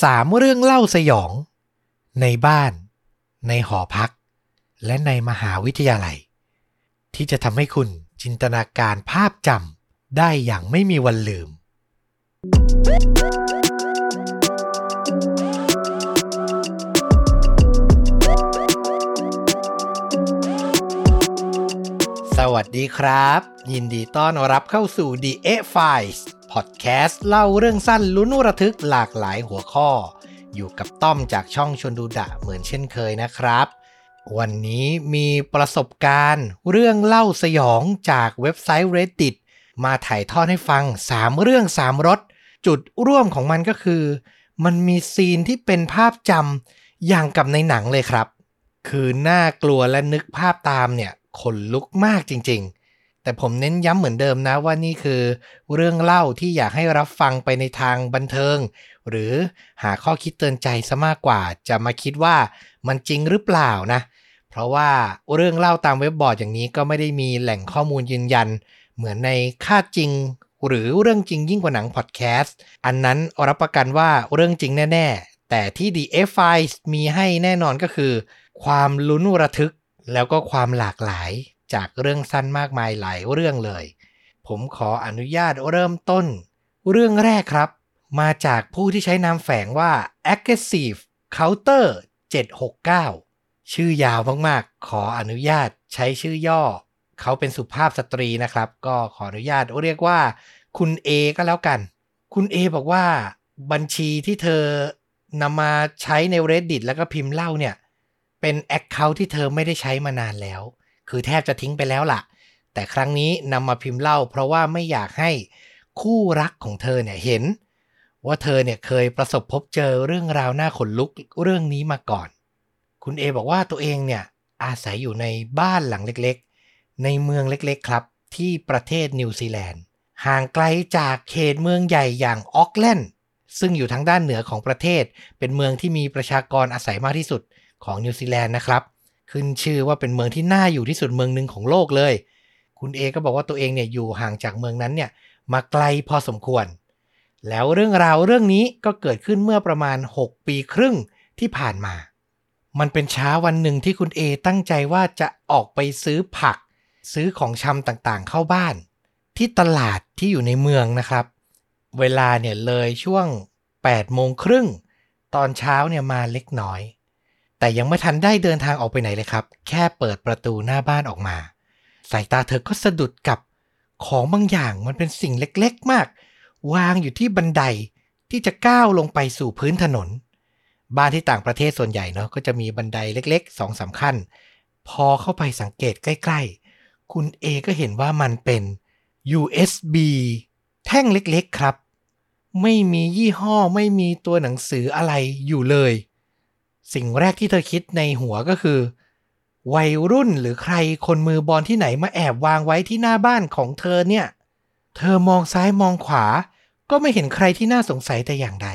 สามเรื่องเล่าสยอง ในบ้าน ในหอพัก และในมหาวิทยาลัย ที่จะทำให้คุณจินตนาการภาพจำได้อย่างไม่มีวันลืม สวัสดีครับ ยินดีต้อนรับเข้าสู่ The A Files พอดแคสต์เล่าเรื่องสั้นลุ้นระทึกหลากหลายหัวข้อ อยู่กับต้อมจากช่องชนดูดะเหมือนเช่นเคยนะครับ วันนี้มีประสบการณ์ เรื่องเล่าสยองจากเว็บไซต์ Reddit มาถ่ายทอดให้ฟัง 3 เรื่อง 3รสจุดร่วมของมันก็คือ มันมีซีนที่เป็นภาพจำอย่างกับในหนังเลยครับ คือน่ากลัวและนึกภาพตามเนี่ยขนลุกมากจริงๆ แต่ผมเน้นย้ำเหมือนเดิมนะว่านี่คือ เรื่องเล่าที่อยากให้รับฟังไปในทางบันเทิง หรือหาข้อคิดเตือนใจซะมากกว่า จะมาคิดว่ามันจริงหรือเปล่านะ เพราะว่าเรื่องเล่าตามเว็บบอร์ดอย่างนี้ก็ไม่ได้มีแหล่งข้อมูลยืนยัน เหมือนในค่าจริง หรือเรื่องจริงยิ่งกว่าหนังพอดแคสต์อันนั้นรับประกันว่าเรื่องจริงแน่ๆ แต่ที่ The F Files มีให้แน่นอนก็คือ ความลุ้นระทึกแล้วก็ความหลากหลาย จากเรื่องสั้นมากมายหลายเรื่องเลย ผมขออนุญาตเริ่มต้น เรื่องแรกครับ มาจากผู้ที่ใช้นามแฝงว่า aggressive counter 769 ชื่อยาวมากๆ ขออนุญาตใช้ชื่อย่อ เขาเป็นสุภาพสตรีนะครับ ก็ขออนุญาตเรียกว่า คุณ A ก็แล้วกัน คุณ A บอกว่าบัญชีที่เธอนำมาใช้ใน Reddit แล้วก็พิมพ์เล่าเนี่ย เป็นแอคเคาท์ที่เธอไม่ได้ใช้มานานแล้ว คือแทบจะทิ้งไปแล้วล่ะ แต่ครั้งนี้นำมาพิมพ์เล่า เพราะว่าไม่อยากให้คู่รักของเธอเนี่ยเห็น ว่าเธอเนี่ยเคยประสบพบเจอเรื่องราวน่าขนลุกเรื่องนี้มาก่อน คุณเอบอกว่าตัวเองเนี่ยอาศัยอยู่ในบ้านหลังเล็กๆ ในเมืองเล็กๆครับ ที่ประเทศนิวซีแลนด์ห่างไกลจากเขตเมืองใหญ่อย่างออกแลนด์ซึ่งอยู่ทางด้านเหนือของประเทศ เป็นเมืองที่มีประชากรอาศัยมากที่สุดของนิวซีแลนด์นะครับ ขึ้นชื่อว่าเป็นเมืองที่น่าอยู่ที่สุดเมืองหนึ่งของโลกเลย คุณเอก็บอกว่าตัวเองเนี่ยอยู่ห่างจากเมืองนั้นเนี่ยมาไกลพอสมควร แล้วเรื่องราวเรื่องนี้ก็เกิดขึ้นเมื่อประมาณ 6 ปีครึ่งที่ผ่านมา มันเป็นเช้าวันหนึ่งที่คุณเอตั้งใจว่าจะออกไปซื้อผัก ซื้อของชำต่างๆเข้าบ้าน ที่ตลาดที่อยู่ในเมืองนะครับ เวลาเนี่ยเลยช่วง8โมงครึ่งตอนเช้าเนี่ยมาเล็กน้อย แต่ยังไม่ทันได้เดินทางออกไปไหนเลยครับ แค่เปิดประตูหน้าบ้านออกมา สายตาเธอก็สะดุดกับของบางอย่างมันเป็นสิ่งเล็กๆมาก วางอยู่ที่บันไดที่จะก้าวลงไปสู่พื้นถนน บ้านที่ต่างประเทศส่วนใหญ่เนาะก็จะมีบันไดเล็กๆสองสาขั้น พอเข้าไปสังเกตใกล้ ๆ คุณเอก็เห็นว่ามันเป็น USB แท่งเล็กๆครับ ไม่มียี่ห้อไม่มีตัวหนังสืออะไรอยู่เลย สิ่งแรกที่เธอคิดในหัวก็คือ วัยรุ่นหรือใครคนมือบอลที่ไหนมาแอบวางไว้ที่หน้าบ้านของเธอเนี่ย เธอมองซ้ายมองขวา ก็ไม่เห็นใครที่น่าสงสัยแต่อย่างใด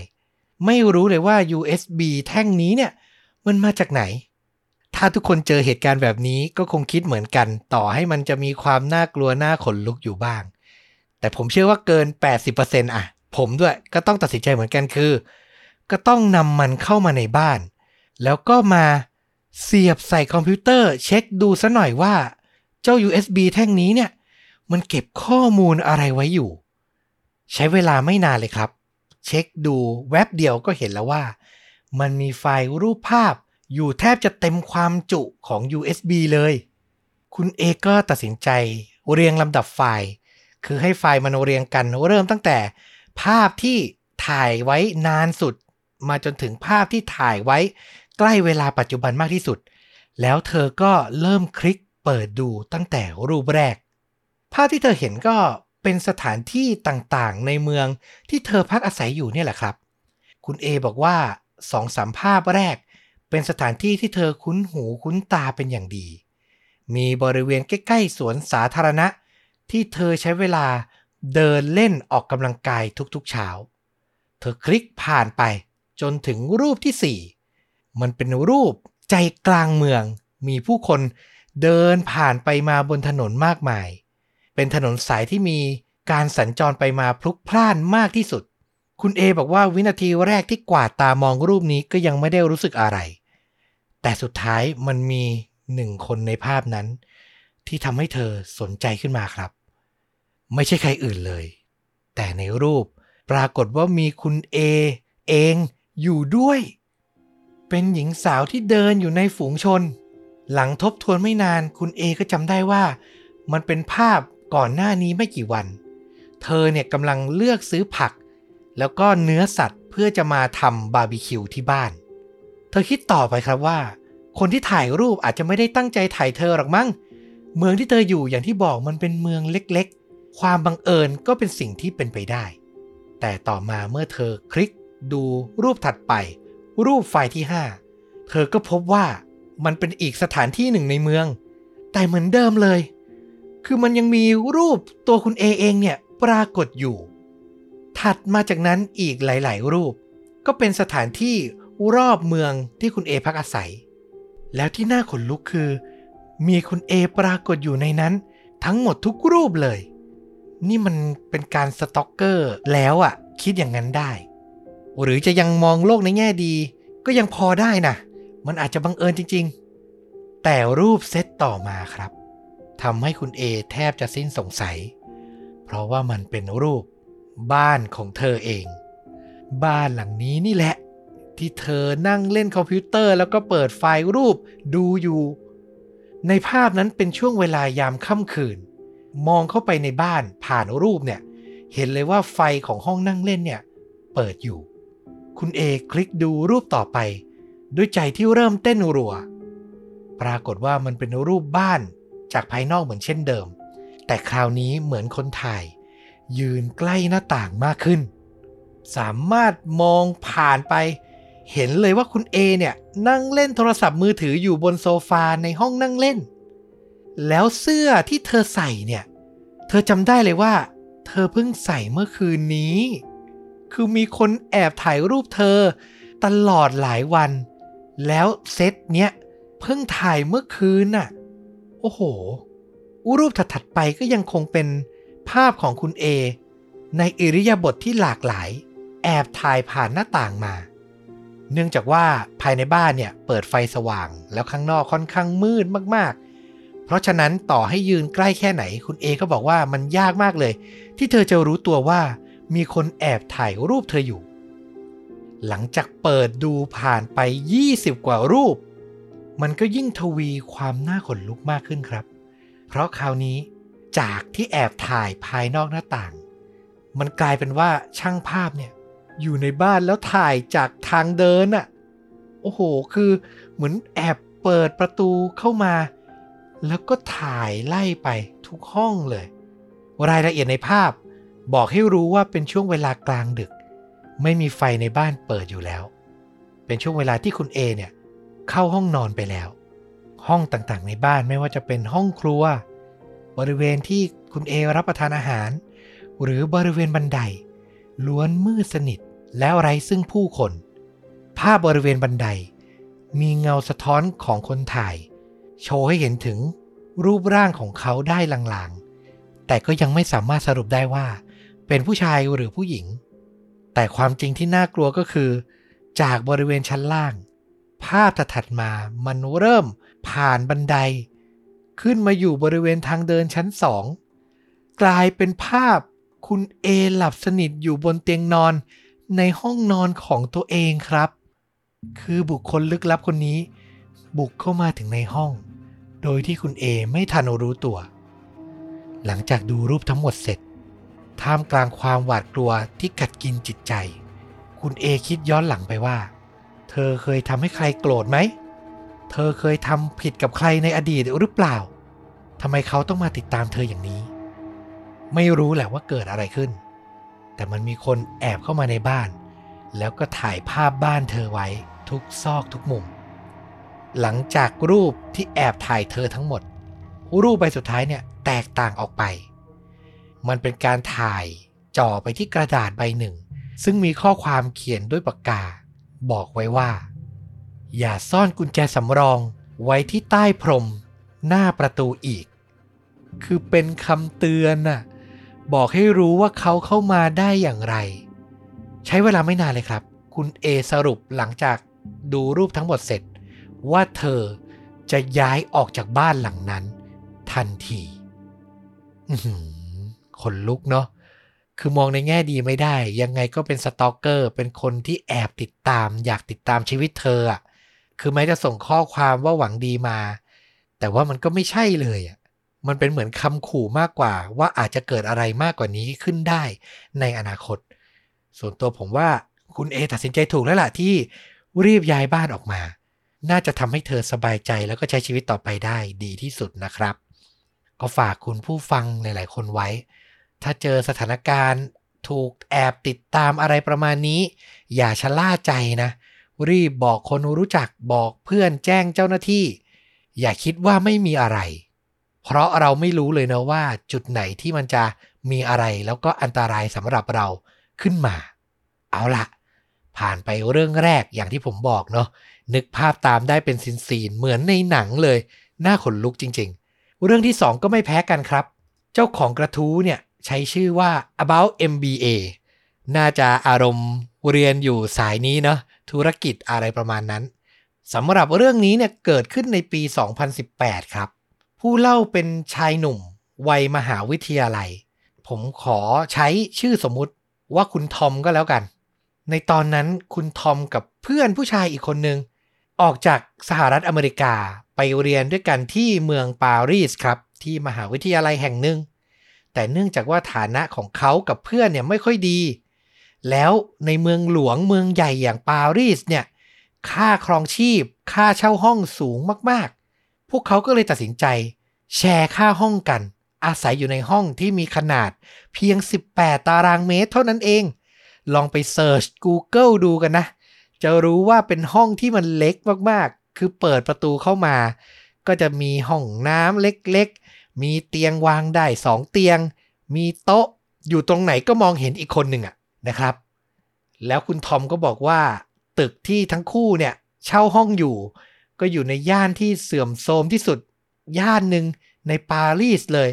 ไม่รู้เลยว่า USB แท่งนี้เนี่ย มันมาจากไหน ถ้าทุกคนเจอเหตุการณ์แบบนี้ก็คงคิดเหมือนกัน ต่อให้มันจะมีความน่ากลัวน่าขนลุกอยู่บ้าง แต่ผมเชื่อว่าเกิน 80%อะ ผมด้วยก็ต้องตัดสินใจเหมือนกันคือ ก็ต้องนำมันเข้ามาในบ้าน แล้วก็มาเสียบใส่คอมพิวเตอร์ เช็คดูซะหน่อยว่า เจ้า USB แท่งนี้เนี่ย มันเก็บข้อมูลอะไรไว้อยู่ ใช้เวลาไม่นานเลยครับ เช็คดูแว็บเดียวก็เห็นแล้วว่า มันมีไฟล์รูปภาพอยู่แทบจะเต็มความจุของ USB เลย คุณเอก็ตัดสินใจเรียงลำดับไฟล์ คือให้ไฟล์มันเรียงกันเริ่มตั้งแต่ภาพที่ถ่ายไว้นานสุด มาจนถึงภาพที่ถ่ายไว้ ใกล้เวลาปัจจุบันมากที่สุด แล้วเธอก็เริ่มคลิกเปิดดูตั้งแต่รูปแรก ภาพที่เธอเห็นก็เป็นสถานที่ต่างๆ ในเมืองที่เธอพักอาศัยอยู่เนี่ยแหละครับ คุณเอบอกว่าสองสามภาพแรก เป็นสถานที่ที่เธอคุ้นหูคุ้นตาเป็นอย่างดี มีบริเวณใกล้ๆสวนสาธารณะ ที่เธอใช้เวลาเดินเล่นออกกำลังกายทุกๆเช้า เธอคลิกผ่านไปจนถึงรูปที่4 มันเป็นรูปใจกลางเมือง มีผู้คนเดินผ่านไปมาบนถนนมากมาย เป็นถนนสายที่มีการสัญจรไปมาพลุกพล่านมากที่สุด คุณเอบอกว่าวินาทีแรกที่กวาดตามองรูปนี้ก็ยังไม่ได้รู้สึกอะไร แต่สุดท้ายมันมีหนึ่งคนในภาพนั้น ที่ทำให้เธอสนใจขึ้นมาครับ ไม่ใช่ใครอื่นเลย แต่ในรูปปรากฏว่ามีคุณเอเองอยู่ด้วย เป็นหญิงสาวที่เดินอยู่ในฝูงชน หลังทบทวนไม่นานคุณเอก็จำได้ว่า มันเป็นภาพก่อนหน้านี้ไม่กี่วัน เธอเนี่ยกำลังเลือกซื้อผัก แล้วก็เนื้อสัตว์เพื่อจะมาทำบาร์บีคิวที่บ้าน เธอคิดต่อไปครับว่า คนที่ถ่ายรูปอาจจะไม่ได้ตั้งใจถ่ายเธอหรอกมั้ง เมืองที่เธออยู่อย่างที่บอกมันเป็นเมืองเล็กๆ ความบังเอิญก็เป็นสิ่งที่เป็นไปได้ แต่ต่อมาเมื่อเธอคลิกดูรูปถัดไป รูปไฟล์ที่ 5 เธอก็พบว่ามันเป็นอีกสถานที่หนึ่งในเมือง แต่เหมือนเดิมเลย คือมันยังมีรูปตัวคุณเอเองเนี่ยปรากฏอยู่ ถัดมาจากนั้นอีกหลาย ๆ รูป ก็เป็นสถานที่รอบเมืองที่คุณเอพักอาศัย แล้วที่น่าขนลุกคือ มีคุณเอปรากฏอยู่ในนั้น ทั้งหมดทุกรูปเลย นี่มันเป็นการ stalker แล้วอะ คิดอย่างนั้นได้ หรือจะยังมองโลกในแง่ดี ก็ยังพอได้นะมันอาจจะบังเอิญจริง ๆ แต่รูปเซตต่อมาครับทำให้คุณเอแทบจะสิ้นสงสัย เพราะว่ามันเป็นรูปบ้านของเธอเอง บ้านหลังนี้นี่แหละ ที่เธอนั่งเล่นคอมพิวเตอร์ แล้วก็เปิดไฟล์รูปดูอยู่ ในภาพนั้นเป็นช่วงเวลายามค่ำคืน มองเข้าไปในบ้านผ่านรูปเนี่ย เห็นเลยว่าไฟของห้องนั่งเล่นเนี่ย เปิดอยู่ คุณเอคลิกดูรูปต่อไป ด้วยใจที่เริ่มเต้นรัว ปรากฏว่ามันเป็นรูปบ้านจากภายนอกเหมือนเช่นเดิม แต่คราวนี้เหมือนคนถ่าย ยืนใกล้หน้าต่างมากขึ้น สามารถมองผ่านไป เห็นเลยว่าคุณเอเนี่ยนั่งเล่นโทรศัพท์มือถืออยู่บนโซฟาในห้องนั่งเล่น แล้วเสื้อที่เธอใส่เนี่ย เธอจำได้เลยว่า เธอเพิ่งใส่เมื่อคืนนี้ คือมีคนแอบถ่ายรูปเธอ ตลอดหลายวัน แล้วเซตเนี้ยเพิ่งถ่ายเมื่อคืนน่ะ โอ้โห รูปถัดๆไปก็ยังคงเป็นภาพของคุณเอในอิริยาบถทที่หลากหลาย แอบถ่ายผ่านหน้าต่างมา เนื่องจากว่าภายในบ้านเนี่ยเปิดไฟสว่าง แล้วข้างนอกค่อนข้างมืดมากๆ เพราะฉะนั้นต่อให้ยืนใกล้แค่ไหน คุณเอก็บอกว่ามันยากมากเลย ที่เธอจะรู้ตัวว่า มีคนแอบถ่ายรูปเธออยู่ หลังจากเปิดดูผ่านไป 20 กว่ารูป มันก็ยิ่งทวีความน่าขนลุกมากขึ้นครับ เพราะคราวนี้จากที่แอบถ่ายภายนอกหน้าต่าง มันกลายเป็นว่าช่างภาพเนี่ยอยู่ในบ้านแล้วถ่ายจากทางเดินอะ่ะ โอ้โห คือเหมือนแอบเปิดประตูเข้ามา แล้วก็ถ่ายไล่ไปทุกห้องเลย รายละเอียดในภาพ บอกให้รู้ว่าเป็นช่วงเวลากลางดึก ไม่มีไฟในบ้านเปิดอยู่แล้ว เป็นช่วงเวลาที่คุณเอเนี่ยเข้าห้องนอนไปแล้ว ห้องต่างๆในบ้านไม่ว่าจะเป็นห้องครัว บริเวณที่คุณเอรับประทานอาหาร หรือบริเวณบันได ล้วนมืดสนิทแล้วไร้ซึ่งผู้คน ภาพบริเวณบันได มีเงาสะท้อนของคนถ่าย โชว์ให้เห็นถึงรูปร่างของเขาได้ลางๆ แต่ก็ยังไม่สามารถสรุปได้ว่า เป็นผู้ชายหรือผู้หญิง แต่ความจริงที่น่ากลัวก็คือ จากบริเวณชั้นล่าง ภาพถัดมามันเริ่มผ่านบันได ขึ้นมาอยู่บริเวณทางเดินชั้นสองกลายเป็นภาพคุณเอหลับสนิทอยู่บนเตียงนอนในห้องนอนของตัวเองครับ คือบุคคลลึกลับคนนี้ บุกเข้ามาถึงในห้อง โดยที่คุณเอไม่ทันรู้ตัว หลังจากดูรูปทั้งหมดเสร็จ ท่ามกลางความหวาดกลัวที่กัดกินจิตใจ คุณเอคิดย้อนหลังไปว่า เธอเคยทำให้ใครโกรธไหม เธอเคยทำผิดกับใครในอดีตหรือเปล่าทำไมเขาต้องมาติดตามเธออย่างนี้ ไม่รู้แหละว่าเกิดอะไรขึ้น แต่มันมีคนแอบเข้ามาในบ้าน แล้วก็ถ่ายภาพบ้านเธอไว้ทุกซอกทุกมุม หลังจากรูปที่แอบถ่ายเธอทั้งหมด รูปใบสุดท้ายเนี่ยแตกต่างออกไป มันเป็นการถ่ายจ่อไปที่กระดาษใบหนึ่ง ซึ่งมีข้อความเขียนด้วยปากกา บอกไว้ว่า อย่าซ่อนกุญแจสำรองไว้ที่ใต้พรม หน้าประตูอีก คือเป็นคำเตือนน่ะบอกให้รู้ว่าเขาเข้ามาได้อย่างไร ใช้เวลาไม่นานเลยครับ คุณเอสรุปหลังจากดูรูปทั้งหมดเสร็จ ว่าเธอจะย้ายออกจากบ้านหลังนั้น ทันที อื ขนลุกเนาะคือมองในแง่ดีไม่ได้ ยังไงก็เป็นสตอกเกอร์ เป็นคนที่แอบติดตาม อยากติดตามชีวิตเธออะคือแม้จะส่งข้อความว่าหวังดีมา แต่ว่ามันก็ไม่ใช่เลยอะมันเป็นเหมือนคำขู่มากกว่า ว่าอาจจะเกิดอะไรมากกว่านี้ขึ้นได้ในอนาคต ส่วนตัวผมว่าคุณเอตัดสินใจถูกแล้วล่ะที่รีบย้ายบ้านออกมา น่าจะทำให้เธอสบายใจแล้วก็ใช้ชีวิตต่อไปได้ดีที่สุดนะครับ ก็ฝากคุณผู้ฟังหลาย ๆ คนไว้ ถ้าเจอสถานการณ์ ถูกแอบติดตามอะไรประมาณนี้ อย่าชะล่าใจนะ รีบบอกคนรู้จักบอกเพื่อนแจ้งเจ้าหน้าที่ อย่าคิดว่าไม่มีอะไร เพราะเราไม่รู้เลยนะว่า จุดไหนที่มันจะมีอะไรแล้วก็อันตรายสำหรับเราขึ้นมา เอาละผ่านไปเรื่องแรกอย่างที่ผมบอกเนาะนึกภาพตามได้เป็นซินซีนเหมือนในหนังเลย น่าขนลุกจริง ๆ เรื่องที่ 2 ก็ไม่แพ้กันครับ เจ้าของกระทู้เนี่ย ใช้ชื่อว่า about MBA น่าจะอารมณ์เรียนอยู่สายนี้เนาะธุรกิจอะไรประมาณนั้นสำหรับเรื่องนี้เนี่ยเกิดขึ้นในปี 2018 ครับ ผู้เล่าเป็นชายหนุ่ม วัยมหาวิทยาลัย ผมขอใช้ชื่อสมมุติว่าคุณทอมก็แล้วกัน ในตอนนั้นคุณทอมกับเพื่อนผู้ชายอีกคนนึง ออกจากสหรัฐอเมริกาไปเรียนด้วยกันที่เมืองปารีสครับ ที่มหาวิทยาลัยแห่งหนึ่ง แต่เนื่องจากว่าฐานะของเขากับเพื่อนเนี่ยไม่ค่อยดี แล้วในเมืองหลวงเมืองใหญ่อย่างปารีสเนี่ยค่าครองชีพ ค่าเช่าห้องสูงมากๆ พวกเขาก็เลยตัดสินใจ แชร์ค่าห้องกัน อาศัยอยู่ในห้องที่มีขนาดเพียง 18 ตารางเมตรเท่านั้นเอง ลองไปเซิร์ช Google ดูกันนะ จะรู้ว่าเป็นห้องที่มันเล็กมากๆ คือเปิดประตูเข้ามา ก็จะมีห้องน้ำเล็กๆ มีเตียงวางได้สองเตียง มีโต๊ะอยู่ตรงไหนก็มองเห็นอีกคนหนึ่งอะนะครับ แล้วคุณทอมก็บอกว่า ตึกที่ทั้งคู่เนี่ยเช่าห้องอยู่ ก็อยู่ในย่านที่เสื่อมโทรมที่สุด ย่านหนึ่งในปารีสเลย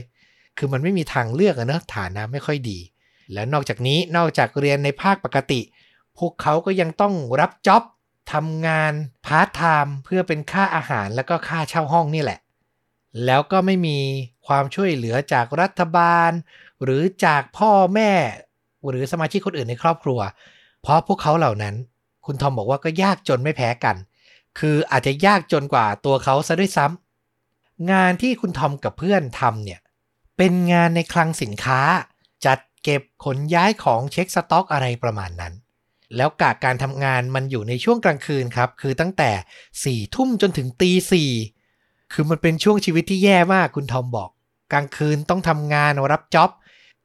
คือมันไม่มีทางเลือกอะเนอะฐานะไม่ค่อยดี แล้วนอกจากนี้นอกจากเรียนในภาคปกติ พวกเขาก็ยังต้องรับ job ทำงานพาร์ทไทม์เพื่อเป็นค่าอาหารแล้วก็ค่าเช่าห้องนี่แหละ แล้วก็ไม่มีความช่วยเหลือจากรัฐบาล หรือจากพ่อแม่ หรือสมาชิกคนอื่นในครอบครัว เพราะพวกเขาเหล่านั้น คุณทอมบอกว่าก็ยากจนไม่แพ้กัน คืออาจจะยากจนกว่าตัวเขาซะด้วยซ้ำงานที่คุณทอมกับเพื่อนทำเนี่ยเป็นงานในคลังสินค้า จัดเก็บขนย้ายของเช็คสต็อกอะไรประมาณนั้น แล้วกะการทำงานมันอยู่ในช่วงกลางคืนครับ คือตั้งแต่สี่ทุ่มจนถึงตีสี่ คือมันเป็นช่วงชีวิตที่แย่มากคุณทอมบอก กลางคืนต้องทำงานรับจ็อบ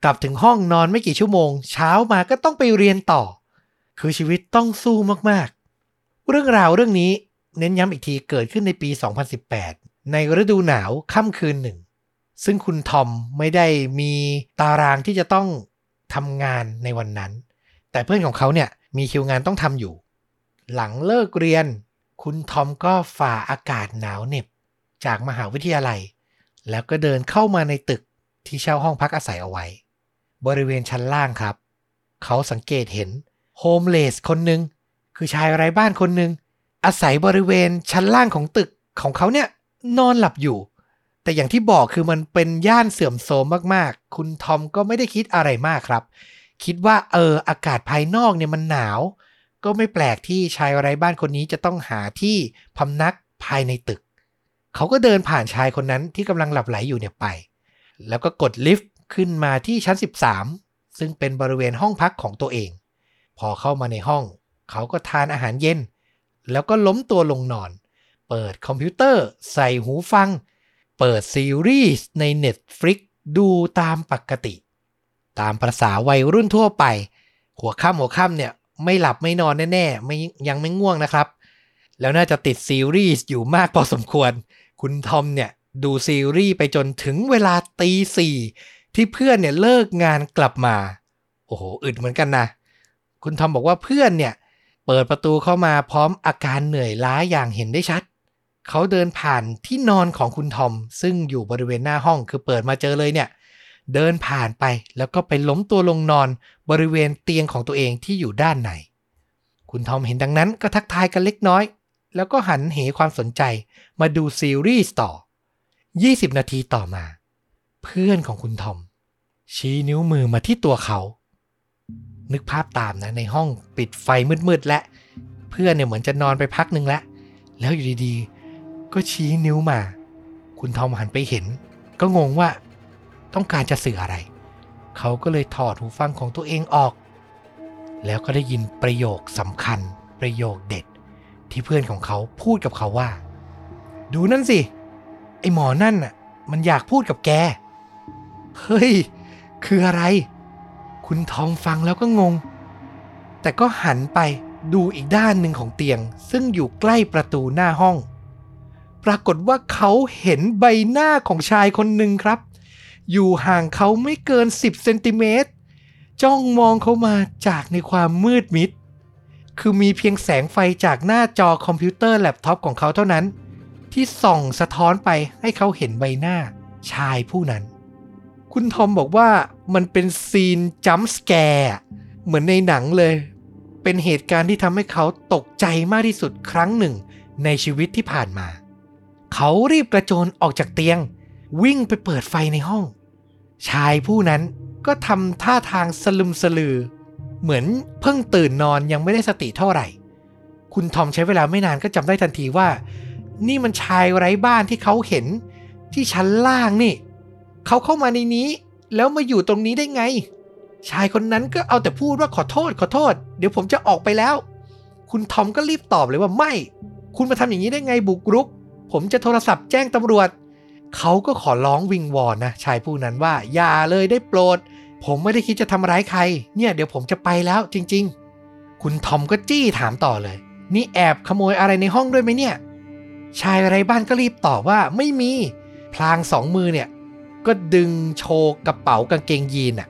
กลับถึงห้องนอนไม่กี่ชั่วโมง เช้ามาก็ต้องไปเรียนต่อ คือชีวิตต้องสู้มากๆ เรื่องราวเรื่องนี้เน้นย้ำอีกทีเกิดขึ้นในปี 2018 ในฤดูหนาวค่ำคืนหนึ่ง ซึ่งคุณทอมไม่ได้มีตารางที่จะต้องทำงานในวันนั้น แต่เพื่อนของเขาเนี่ยมีคิวงานต้องทำอยู่ หลังเลิกเรียน คุณทอมก็ฝ่าอากาศหนาวเหน็บ จากมหาวิทยาลัย แล้วก็เดินเข้ามาในตึกที่เช่าห้องพักอาศัยเอาไว้ บริเวณชั้นล่างครับ เขาสังเกตเห็นโฮมเลสคนหนึ่งคือชายไร้บ้านคนหนึ่งอาศัยบริเวณชั้นล่างของตึกของเขาเนี่ยนอนหลับอยู่ แต่อย่างที่บอกคือมันเป็นย่านเสื่อมโทรมมากๆ คุณทอมก็ไม่ได้คิดอะไรมากครับ คิดว่าเอออากาศภายนอกเนี่ยมันหนาว ก็ไม่แปลกที่ชายไร้บ้านคนนี้จะต้องหาที่พำนักภายในตึก เขาก็เดินผ่านชายคนนั้นที่กำลังหลับไหลอยู่เนี่ยไป แล้วก็กดลิฟต์ขึ้นมาที่ชั้น 13 ซึ่งเป็นบริเวณห้องพักของตัวเอง พอเข้ามาในห้อง เขาก็ทานอาหารเย็น แล้วก็ล้มตัวลงนอน เปิดคอมพิวเตอร์ใส่หูฟัง เปิดซีรีส์ใน Netflix ดูตามปกติ ตามประษาวัยรุ่นทั่วไป หัวค่ำหัวค่ำเนี่ยไม่หลับไม่นอนแน่ๆไม่ยังไม่ง่วงนะครับ แล้วน่าจะติดซีรีส์อยู่มากพอสมควร คุณทอมเนี่ยดูซีรีส์ไปจนถึงเวลาตีสี่ที่เพื่อนเนี่ยเลิกงานกลับมา โอ้โหอึดเหมือนกันนะ คุณทอมบอกว่าเพื่อนเนี่ยเปิดประตูเข้ามาพร้อมอาการเหนื่อยล้าอย่างเห็นได้ชัด เขาเดินผ่านที่นอนของคุณทอม ซึ่งอยู่บริเวณหน้าห้องคือเปิดมาเจอเลยเนี่ย เดินผ่านไปแล้วก็ไปล้มตัวลงนอนบริเวณเตียงของตัวเองที่อยู่ด้านในคุณทอมเห็นดังนั้นก็ทักทายกันเล็กน้อย แล้วก็หันเหความสนใจมาดูซีรีส์ต่อ 20 นาทีต่อมา เพื่อนของคุณทอม ชี้นิ้วมือมาที่ตัวเขา นึกภาพตามนะในห้องปิดไฟมืดๆและเพื่อนเนี่ยเหมือนจะนอนไปพักหนึ่งแล้ว แล้วอยู่ดีๆ ก็ชี้นิ้วมา คุณทอมหันไปเห็น ก็งงว่าต้องการจะสื่ออะไร เขาก็เลยถอดหูฟังของตัวเองออก แล้วก็ได้ยินประโยคสำคัญประโยคเด็ด ที่เพื่อนของเขาพูดกับเขาว่า ดูนั่นสิ ไอหมอนั่นน่ะ มันอยากพูดกับแก เฮ้ย คืออะไร คุณทอมฟังแล้วก็งง แต่ก็หันไปดูอีกด้านหนึ่งของเตียง ซึ่งอยู่ใกล้ประตูหน้าห้อง ปรากฏว่าเขาเห็นใบหน้าของชายคนหนึ่งครับ อยู่ห่างเขาไม่เกิน 10เซนติเมตรจ้องมองเขามาจากในความมืดมิด คือมีเพียงแสงไฟจากหน้าจอคอมพิวเตอร์แล็ปท็อปของเขาเท่านั้น ที่ส่องสะท้อนไปให้เขาเห็นใบหน้าชายผู้นั้น คุณทอมบอกว่ามันเป็นซีนจัมป์สแกร์เหมือนในหนังเลย เป็นเหตุการณ์ที่ทำให้เขาตกใจมากที่สุดครั้งหนึ่งในชีวิตที่ผ่านมา เขารีบกระโจนออกจากเตียง วิ่งไปเปิดไฟในห้อง ชายผู้นั้นก็ทำท่าทางสลึมสลือ เหมือนเพิ่งตื่นนอนยังไม่ได้สติเท่าไหร่ คุณทอมใช้เวลาไม่นานก็จำได้ทันทีว่า นี่มันชายไร้บ้านที่เขาเห็นที่ชั้นล่างนี่ เขาเข้ามาในนี้ แล้วมาอยู่ตรงนี้ได้ไง ชายคนนั้นก็เอาแต่พูดว่าขอโทษขอโทษ เดี๋ยวผมจะออกไปแล้ว คุณทอมก็รีบตอบเลยว่าไม่ คุณมาทำอย่างนี้ได้ไงบุกรุก ผมจะโทรศัพท์แจ้งตำรวจเขาก็ขอร้องวิงวอนนะชายผู้นั้นว่าอย่าเลยได้โปรด ผมไม่ได้คิดจะทำร้ายใคร เนี่ยเดี๋ยวผมจะไปแล้วจริง ๆ คุณทอมก็จี้ถามต่อเลย นี่แอบขโมยอะไรในห้องด้วยไหมเนี่ย ชายไร้บ้านก็รีบตอบว่าไม่มี พลางสองมือเนี่ย ก็ดึงโชว์กระเป๋ากางเกงยีนอะ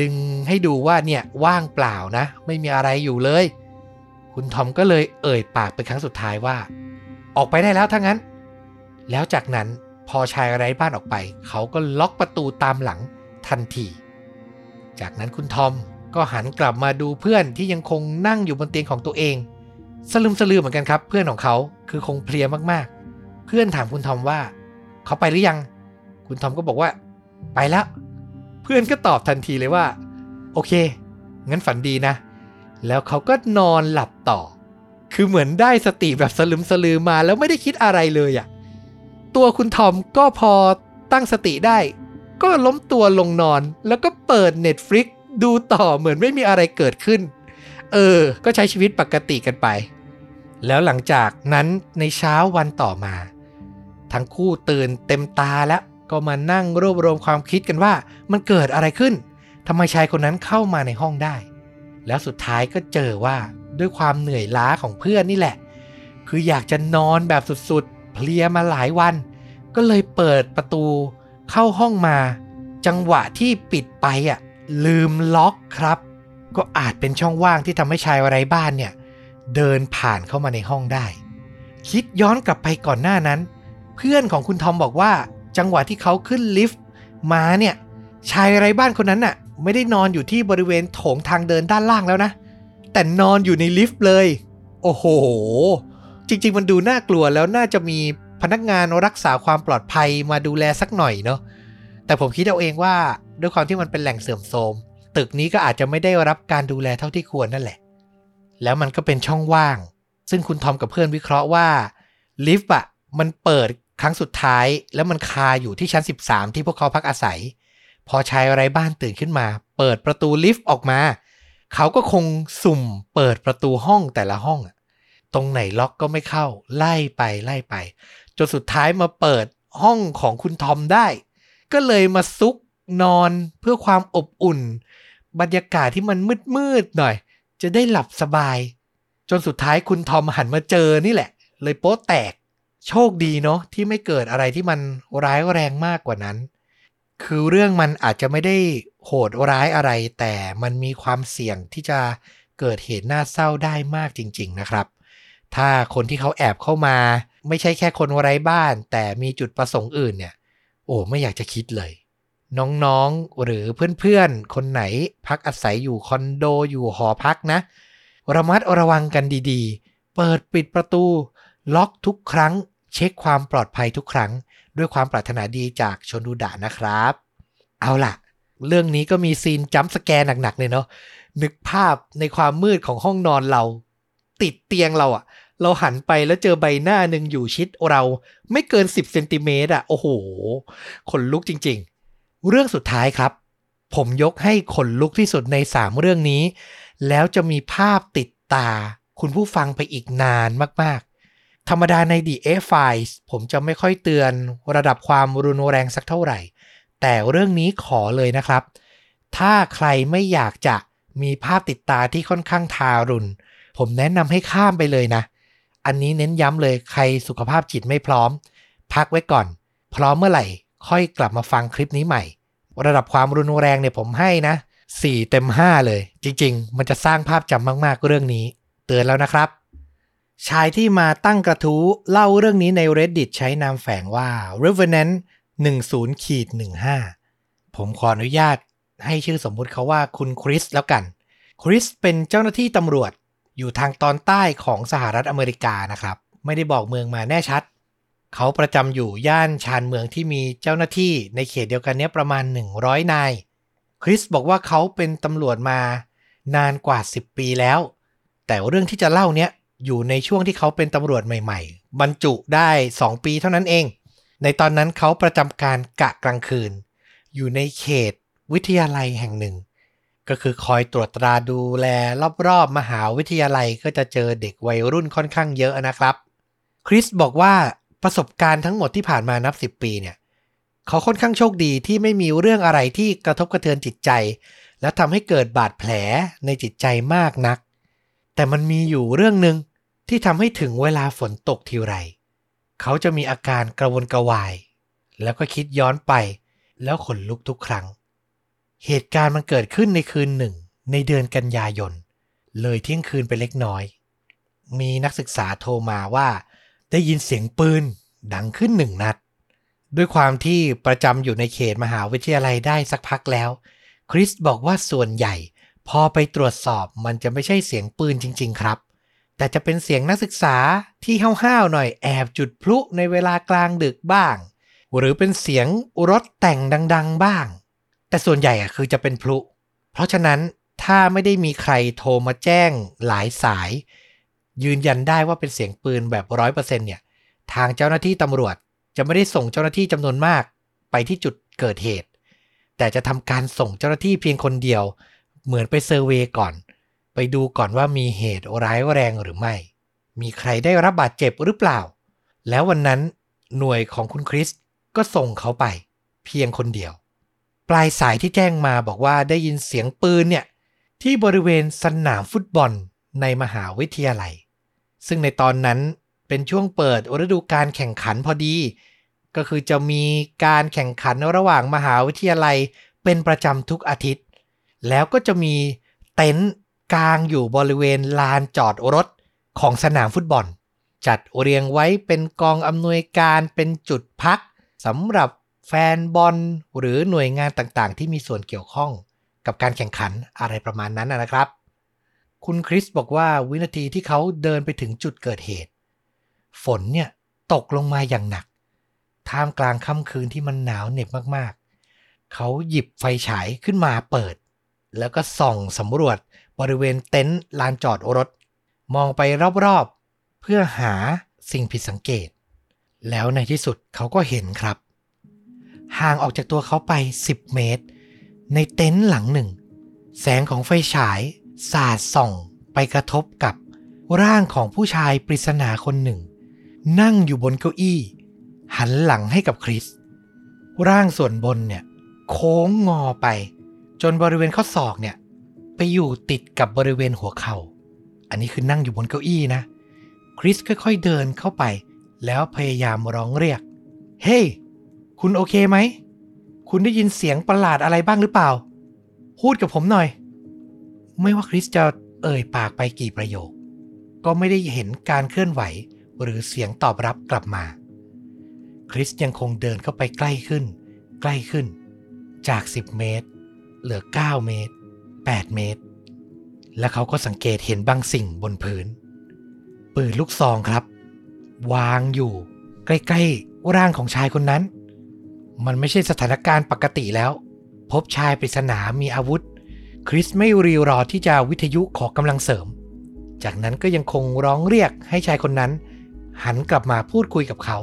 ดึงให้ดูว่าเนี่ยว่างเปล่านะ ไม่มีอะไรอยู่เลย คุณทอมก็เลยเอ่ยปากเป็นครั้งสุดท้ายว่า ออกไปได้แล้วถ้างั้น แล้วจากนั้นพอชายไร้บ้านออกไป เขาก็ล็อกประตูตามหลังทันที จากนั้นคุณทอมก็หันกลับมาดูเพื่อนที่ยังคงนั่งอยู่บนเตียงของตัวเอง สลืมสลือเหมือนกันครับ เพื่อนของเขาคือคงเพลียมากๆ เพื่อนถามคุณทอมว่า เขาไปหรือยัง คุณทอมก็บอกว่า ไปแล้ว เพื่อนก็ตอบทันทีเลยว่า โอเค งั้นฝันดีนะ แล้วเขาก็นอนหลับต่อ คือเหมือนได้สติแบบสลึมสลือมาแล้วไม่ได้คิดอะไรเลยอะ่ะตัวคุณทอมก็พอตั้งสติได้ ก็ล้มตัวลงนอน แล้วก็เปิด Netflix ดูต่อเหมือนไม่มีอะไรเกิดขึ้น เออ ก็ใช้ชีวิตปกติกันไป แล้วหลังจากนั้นในเช้าวันต่อมา ทั้งคู่ตื่นเต็มตาแล้วก็มานั่งรวบรวมความคิดกันว่ามันเกิดอะไรขึ้นทำไมชายคนนั้นเข้ามาในห้องได้ แล้วสุดท้ายก็เจอว่าด้วยความเหนื่อยล้าของเพื่อนนี่แหละ คืออยากจะนอนแบบสุดๆ เพลียมาหลายวัน ก็เลยเปิดประตู เข้าห้องมา จังหวะที่ปิดไปอะลืมล็อกครับ ก็อาจเป็นช่องว่างที่ทำให้ชายไร้บ้านเนี่ย เดินผ่านเข้ามาในห้องได้ คิดย้อนกลับไปก่อนหน้านั้น เพื่อนของคุณทอมบอกว่า จังหวะที่เขาขึ้นลิฟต์มาเนี่ยชายไร้บ้านคนนั้นน่ะ ไม่ได้นอนอยู่ที่บริเวณโถงทางเดินด้านล่างแล้วนะ แต่นอนอยู่ในลิฟต์เลย โอ้โห จริง ๆ มันดูน่ากลัวแล้วน่าจะมี พนักงานรักษาความปลอดภัยมาดูแลสักหน่อยเนาะแต่ผมคิดเอาเองว่าด้วยความที่มันเป็นแหล่งเสื่อมโทรมตึกนี้ก็อาจจะไม่ได้รับการดูแลเท่าที่ควรนั่นแหละ แล้วมันก็เป็นช่องว่าง ซึ่งคุณทอมกับเพื่อนวิเคราะห์ว่าลิฟต์อะมันเปิดครั้งสุดท้าย แล้วมันคาอยู่ที่ชั้น 13 ที่พวกเขาพักอาศัย พอชายไร้บ้านตื่นขึ้นมา เปิดประตูลิฟต์ออกมา เขาก็คงสุ่มเปิดประตูห้องแต่ละห้อง ตรงไหนล็อกก็ไม่เข้า ไล่ไปไล่ไป จนสุดท้ายมาเปิดห้องของคุณทอมได้ ก็เลยมาซุกนอนเพื่อความอบอุ่น บรรยากาศที่มันมืดๆหน่อย จะได้หลับสบาย จนสุดท้ายคุณทอมหันมาเจอนี่แหละ เลยโป๊ะแตก โชคดีเนาะที่ไม่เกิดอะไรที่มันร้ายแรงมากกว่านั้น คือเรื่องมันอาจจะไม่ได้โหดร้ายอะไร แต่มันมีความเสี่ยงที่จะเกิดเหตุน่าเศร้าได้มากจริง ๆนะครับ ถ้าคนที่เขาแอบเข้ามา ไม่ใช่แค่คนไร้บ้าน แต่มีจุดประสงค์อื่นเนี่ย โอ้ไม่อยากจะคิดเลย น้องๆหรือเพื่อนๆ คนไหนพักอาศัยอยู่คอนโดอยู่หอพักนะ ระมัดระวังกันดีๆ เปิดปิดประตู ล็อกทุกครั้ง เช็คความปลอดภัยทุกครั้ง ด้วยความปรารถนาดีจากชนดูดะนะครับ เอาล่ะ เรื่องนี้ก็มีซีนจัมป์สแกร์หนักๆเลยเนาะนึกภาพในความมืดของห้องนอนเรา ติดเตียงเราอะ เราหันไปแล้วเจอใบหน้าหนึ่งอยู่ชิดเราไม่เกิน 10เซนติเมตรอะโอ้โหขนลุกจริง ๆ เรื่องสุดท้ายครับ ผมยกให้ขนลุกที่สุดใน 3 เรื่องนี้ แล้วจะมีภาพติดตา คุณผู้ฟังไปอีกนานมากๆ ธรรมดาใน The A Files ผมจะไม่ค่อยเตือนระดับความรุนแรงสักเท่าไหร่ แต่เรื่องนี้ขอเลยนะครับ ถ้าใครไม่อยากจะมีภาพติดตาที่ค่อนข้างทารุณ ผมแนะนำให้ข้ามไปเลยนะ อันนี้เน้นย้ำเลยใครสุขภาพจิตไม่พร้อม พักไว้ก่อน พร้อมเมื่อไหร่ ค่อยกลับมาฟังคลิปนี้ใหม่ ระดับความรุนแรงเนี่ยผมให้นะ 4 เต็ม 5 เลย จริง ๆ มันจะสร้างภาพจำมากๆเรื่องนี้ เตือนแล้วนะครับ ชายที่มาตั้งกระทู้เล่าเรื่องนี้ใน Reddit ใช้นามแฝงว่า Revenant 10ขีด15 ผมขออนุญาตให้ชื่อสมมุติเขาว่าคุณคริสแล้วกัน คริสเป็นเจ้าหน้าที่ตำรวจ อยู่ทางตอนใต้ของสหรัฐอเมริกานะครับ ไม่ได้บอกเมืองมาแน่ชัด เขาประจำอยู่ย่านชานเมืองที่มีเจ้าหน้าที่ในเขตเดียวกันนี้ประมาณ 100 นาย คริสบอกว่าเขาเป็นตำรวจมานานกว่า 10 ปีแล้ว แต่เรื่องที่จะเล่าเนี้ยอยู่ในช่วงที่เขาเป็นตำรวจใหม่ ๆ บรรจุได้ 2 ปีเท่านั้นเอง ในตอนนั้นเขาประจำการกะกลางคืน อยู่ในเขตวิทยาลัยแห่งหนึ่ง ก็คือคอยตรวจตราดูแลรอบๆ มหาวิทยาลัยก็จะเจอเด็กวัยรุ่นค่อนข้างเยอะนะครับ คริสบอกว่าประสบการณ์ทั้งหมดที่ผ่านมานับ 10 ปีเนี่ย เขาค่อนข้างโชคดีที่ไม่มีเรื่องอะไรที่กระทบกระเทือนจิตใจ และทำให้เกิดบาดแผลในจิตใจมากนัก แต่มันมีอยู่เรื่องหนึ่งที่ทำให้ถึงเวลาฝนตกทีไร เขาจะมีอาการกระวนกระวาย แล้วก็คิดย้อนไป แล้วขนลุกทุกครั้ง เหตุการณ์มันเกิดขึ้นในคืนหนึ่ง ในเดือนกันยายน เลยเที่ยงคืนไปเล็กน้อย มีนักศึกษาโทรมาว่า ได้ยินเสียงปืน ดังขึ้นหนึ่งนัด ด้วยความที่ประจำอยู่ในเขตมหาวิทยาลัยได้สักพักแล้ว คริสบอกว่าส่วนใหญ่ พอไปตรวจสอบมันจะไม่ใช่เสียงปืนจริง ๆ ครับ แต่จะเป็นเสียงนักศึกษาที่ห้าวๆหน่อยแอบจุดพลุในเวลากลางดึกบ้าง หรือเป็นเสียงรถแต่งดัง ๆ บ้าง แต่ส่วนใหญ่อะคือจะเป็นพลุ เพราะฉะนั้นถ้าไม่ได้มีใครโทรมาแจ้งหลายสาย ยืนยันได้ว่าเป็นเสียงปืนแบบร้อยเปอร์เซ็นต์เนี่ย ทางเจ้าหน้าที่ตำรวจจะไม่ได้ส่งเจ้าหน้าที่จำนวนมาก ไปที่จุดเกิดเหตุ แต่จะทำการส่งเจ้าหน้าที่เพียงคนเดียว เหมือนไปเซอร์เวยก่อน ไปดูก่อนว่ามีเหตุร้ายแรงหรือไม่ มีใครได้รับบาดเจ็บหรือเปล่า แล้ววันนั้นหน่วยของคุณคริสก็ส่งเขาไป เพียงคนเดียว ปลายสายที่แจ้งมาบอกว่าได้ยินเสียงปืนเนี่ยที่บริเวณสนามฟุตบอลในมหาวิทยาลัย ซึ่งในตอนนั้นเป็นช่วงเปิดฤดูการแข่งขันพอดี ก็คือจะมีการแข่งขันระหว่างมหาวิทยาลัยเป็นประจำทุกอาทิตย์ แล้วก็จะมีเต็นท์กลางอยู่บริเวณลานจอดรถของสนามฟุตบอล จัดเรียงไว้เป็นกองอำนวยการเป็นจุดพักสำหรับ ฟนบอลหรือหน่วยงานต่างๆ ที่มีส่วนเกี่ยวข้องกับการแข่งขันอะไรประมาณนั้นนะครับ คุณคริสบอกว่าวินาทีที่เขาเดินไปถึงจุดเกิดเหตุ ฝนเนี่ยตกลงมาอย่างหนัก ท่ามกลางค่ำคืนที่มันหนาวเหน็บมากๆ เขาหยิบไฟฉายขึ้นมาเปิด แล้วก็ส่องสำรวจบริเวณเต็นท์ลานจอดรถ มองไปรอบๆ เพื่อหาสิ่งผิดสังเกต แล้วในที่สุดเขาก็เห็นครับ ห่างออกจากตัวเขาไป 10 เมตร ในเต็นท์หลังหนึ่ง แสงของไฟฉาย สาดส่องไปกระทบกับร่างของผู้ชายปริศนาคนหนึ่ง นั่งอยู่บนเก้าอี้ หันหลังให้กับคริส ร่างส่วนบนเนี่ยโค้งงอไป จนบริเวณข้อศอกเนี่ย ไปอยู่ติดกับบริเวณหัวเขา่า อันนี้คือนั่งอยู่บนเก้าอี้นะ คริสค่อยๆเดินเข้าไป แล้วพยายามร้องเรียก เฮ้ hey, คุณโอเคไหม คุณได้ยินเสียงประหลาดอะไรบ้างหรือเปล่า พูดกับผมหน่อย ไม่ว่าคริสจะเอ่ยปากไปกี่ประโยค ก็ไม่ได้เห็นการเคลื่อนไหวหรือเสียงตอบรับกลับมา คริสยังคงเดินเข้าไปใกล้ขึ้น ใกล้ขึ้น จาก 10 เมตร เหลือ 9 เมตร 8 เมตร และเขาก็สังเกตเห็นบางสิ่งบนพื้น ปืนลูกซองครับ วางอยู่ ใกล้ๆร่างของชายคนนั้น มันไม่ใช่สถานการณ์ปกติแล้ว พบชายปริศนามีอาวุธ คริสไม่รีรอที่จะวิทยุขอกำลังเสริม จากนั้นก็ยังคงร้องเรียกให้ชายคนนั้น หันกลับมาพูดคุยกับเขา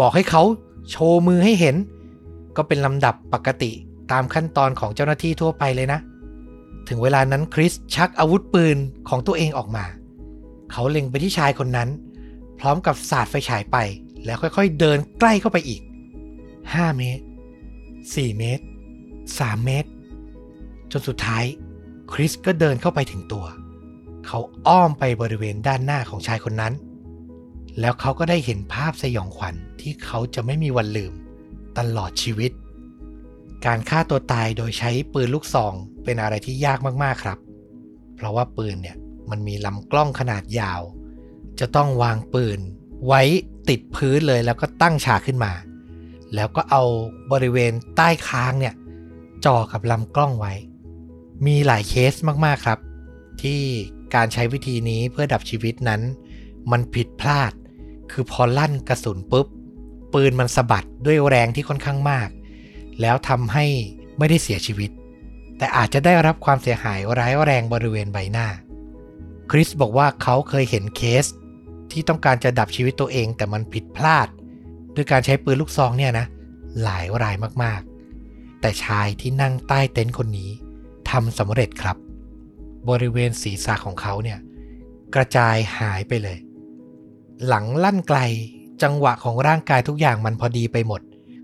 บอกให้เขาโชว์มือให้เห็น ก็เป็นลำดับปกติตามขั้นตอนของเจ้าหน้าที่ทั่วไปเลยนะ ถึงเวลานั้นคริสชักอาวุธปืนของตัวเองออกมา เขาเล็งไปที่ชายคนนั้น พร้อมกับสาดไฟฉายไปแล้วค่อยๆ เดินใกล้เข้าไปอีก 5 เมตร 4 เมตร 3 เมตร จนสุดท้าย คริสก็เดินเข้าไปถึงตัว เขาอ้อมไปบริเวณด้านหน้าของชายคนนั้น แล้วเขาก็ได้เห็นภาพสยองขวัญที่เขาจะไม่มีวันลืม ตลอดชีวิต การฆ่าตัวตายโดยใช้ปืนลูกซองเป็นอะไรที่ยากมากๆครับ เพราะว่าปืนเนี่ยมันมีลำกล้องขนาดยาว จะต้องวางปืนไว้ติดพื้นเลยแล้วก็ตั้งฉากขึ้นมา แล้วก็เอาบริเวณใต้คางเนี่ยจ่อกับลำกล้องไว้ มีหลายเคสมากๆครับ ที่การใช้วิธีนี้เพื่อดับชีวิตนั้น มันผิดพลาด คือพอลั่นกระสุนปุ๊บ ปืนมันสะบัดด้วยแรงที่ค่อนข้างมาก แล้วทำให้ไม่ได้เสียชีวิต แต่อาจจะได้รับความเสียหายร้ายแรงบริเวณใบหน้า คริสบอกว่าเขาเคยเห็นเคสที่ต้องการจะดับชีวิตตัวเองแต่มันผิดพลาด ด้วยการใช้ปืนลูกซองเนี่ยนะ หลายรายมากๆ แต่ชายที่นั่งใต้เต็นท์คนนี้ทำสำเร็จครับ บริเวณศีรษะของเขาเนี่ยกระจายหายไปเลย หลังลั่นไกลจังหวะของร่างกายทุกอย่างมันพอดีไปหมด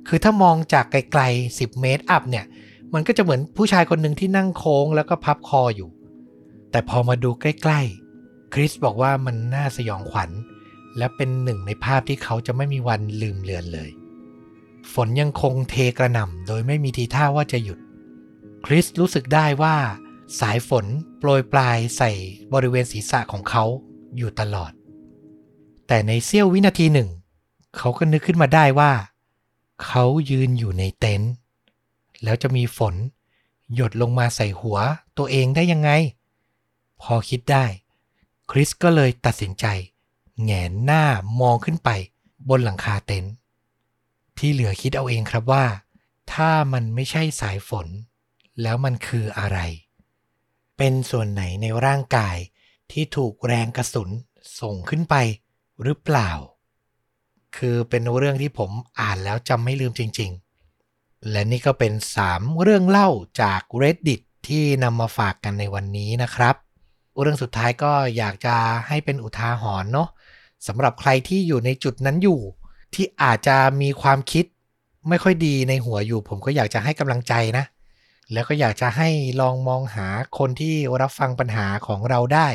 คือถ้ามองจากไกลๆ 10 เมตรอัพเนี่ย มันก็จะเหมือนผู้ชายคนหนึ่งที่นั่งโค้งแล้วก็พับคออยู่ แต่พอมาดูใกล้ๆ คริสบอกว่ามันน่าสยองขวัญ และเป็นหนึ่งในภาพที่เขาจะไม่มีวันลืมเลือนเลย ฝนยังคงเทกระหน่ำโดยไม่มีทีท่าว่าจะหยุด คริสรู้สึกได้ว่าสายฝนโปรยปลายใส่บริเวณศีรษะของเขาอยู่ตลอด แต่ในเสี้ยววินาทีหนึ่ง เขาก็นึกขึ้นมาได้ว่า เขายืนอยู่ในเต็นท์แล้วจะมีฝน หยดลงมาใส่หัวตัวเองได้ยังไง พอคิดได้ คริสก็เลยตัดสินใจ แงนหน้ามองขึ้นไป บนหลังคาเต็นท์ที่เหลือคิดเอาเองครับว่า ถ้ามันไม่ใช่สายฝน แล้วมันคืออะไร เป็นส่วนไหนในร่างกายที่ถูกแรงกระสุนส่งขึ้นไปหรือเปล่า คือเป็นเรื่องที่ผมอ่านแล้วจำไม่ลืมจริง ๆ และนี่ก็เป็น 3 เรื่องเล่าจาก Reddit ที่นำมาฝากกันในวันนี้นะครับ เรื่องสุดท้ายก็อยากจะให้เป็นอุทาหรณ์เนาะ สำหรับใครที่อยู่ในจุดนั้นอยู่ ที่อาจจะมีความคิดไม่ค่อยดีในหัวอยู่ ผมก็อยากจะให้กำลังใจนะ แล้วก็อยากจะให้ลองมองหาคนที่รับฟังปัญหาของเราได้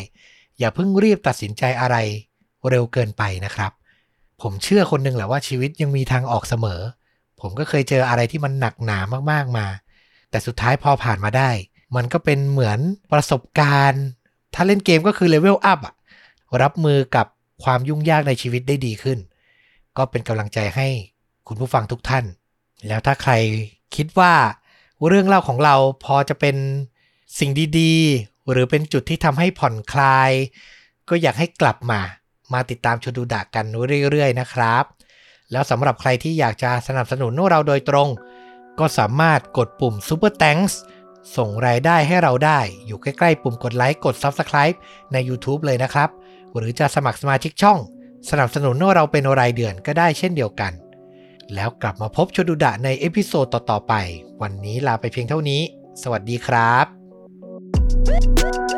อย่าเพิ่งรีบตัดสินใจอะไรเร็วเกินไปนะครับ ผมเชื่อคนหนึ่งแหละว่าชีวิตยังมีทางออกเสมอ ผมก็เคยเจออะไรที่มันหนักหนามากๆมา แต่สุดท้ายพอผ่านมาได้ มันก็เป็นเหมือนประสบการณ์ ถ้าเล่นเกมก็คือเลเวลอัพอะรับมือกับ ความยุ่งยากในชีวิตได้ดีขึ้น ก็เป็นกำลังใจให้คุณผู้ฟังทุกท่าน แล้วถ้าใครคิดว่าเรื่องเล่าของเราพอจะเป็นสิ่งดีๆ หรือเป็นจุดที่ทำให้ผ่อนคลาย ก็อยากให้กลับมามาติดตามชดูดะกันเรื่อยๆนะครับ แล้วสำหรับใครที่อยากจะสนับสนุนเราโดยตรง ก็สามารถกดปุ่ม Super Thanks ส่งรายได้ให้เราได้อยู่ใกล้ๆ ปุ่มกดไลค์กด Subscribe ใน YouTube เลยนะครับ หรือจะสมัครสมาชิกช่อง สนับสนุนเราเป็นรายเดือนก็ได้เช่นเดียวกัน แล้วกลับมาพบชดุดะในเอพิโซดต่อๆไป วันนี้ลาไปเพียงเท่านี้ สวัสดีครับ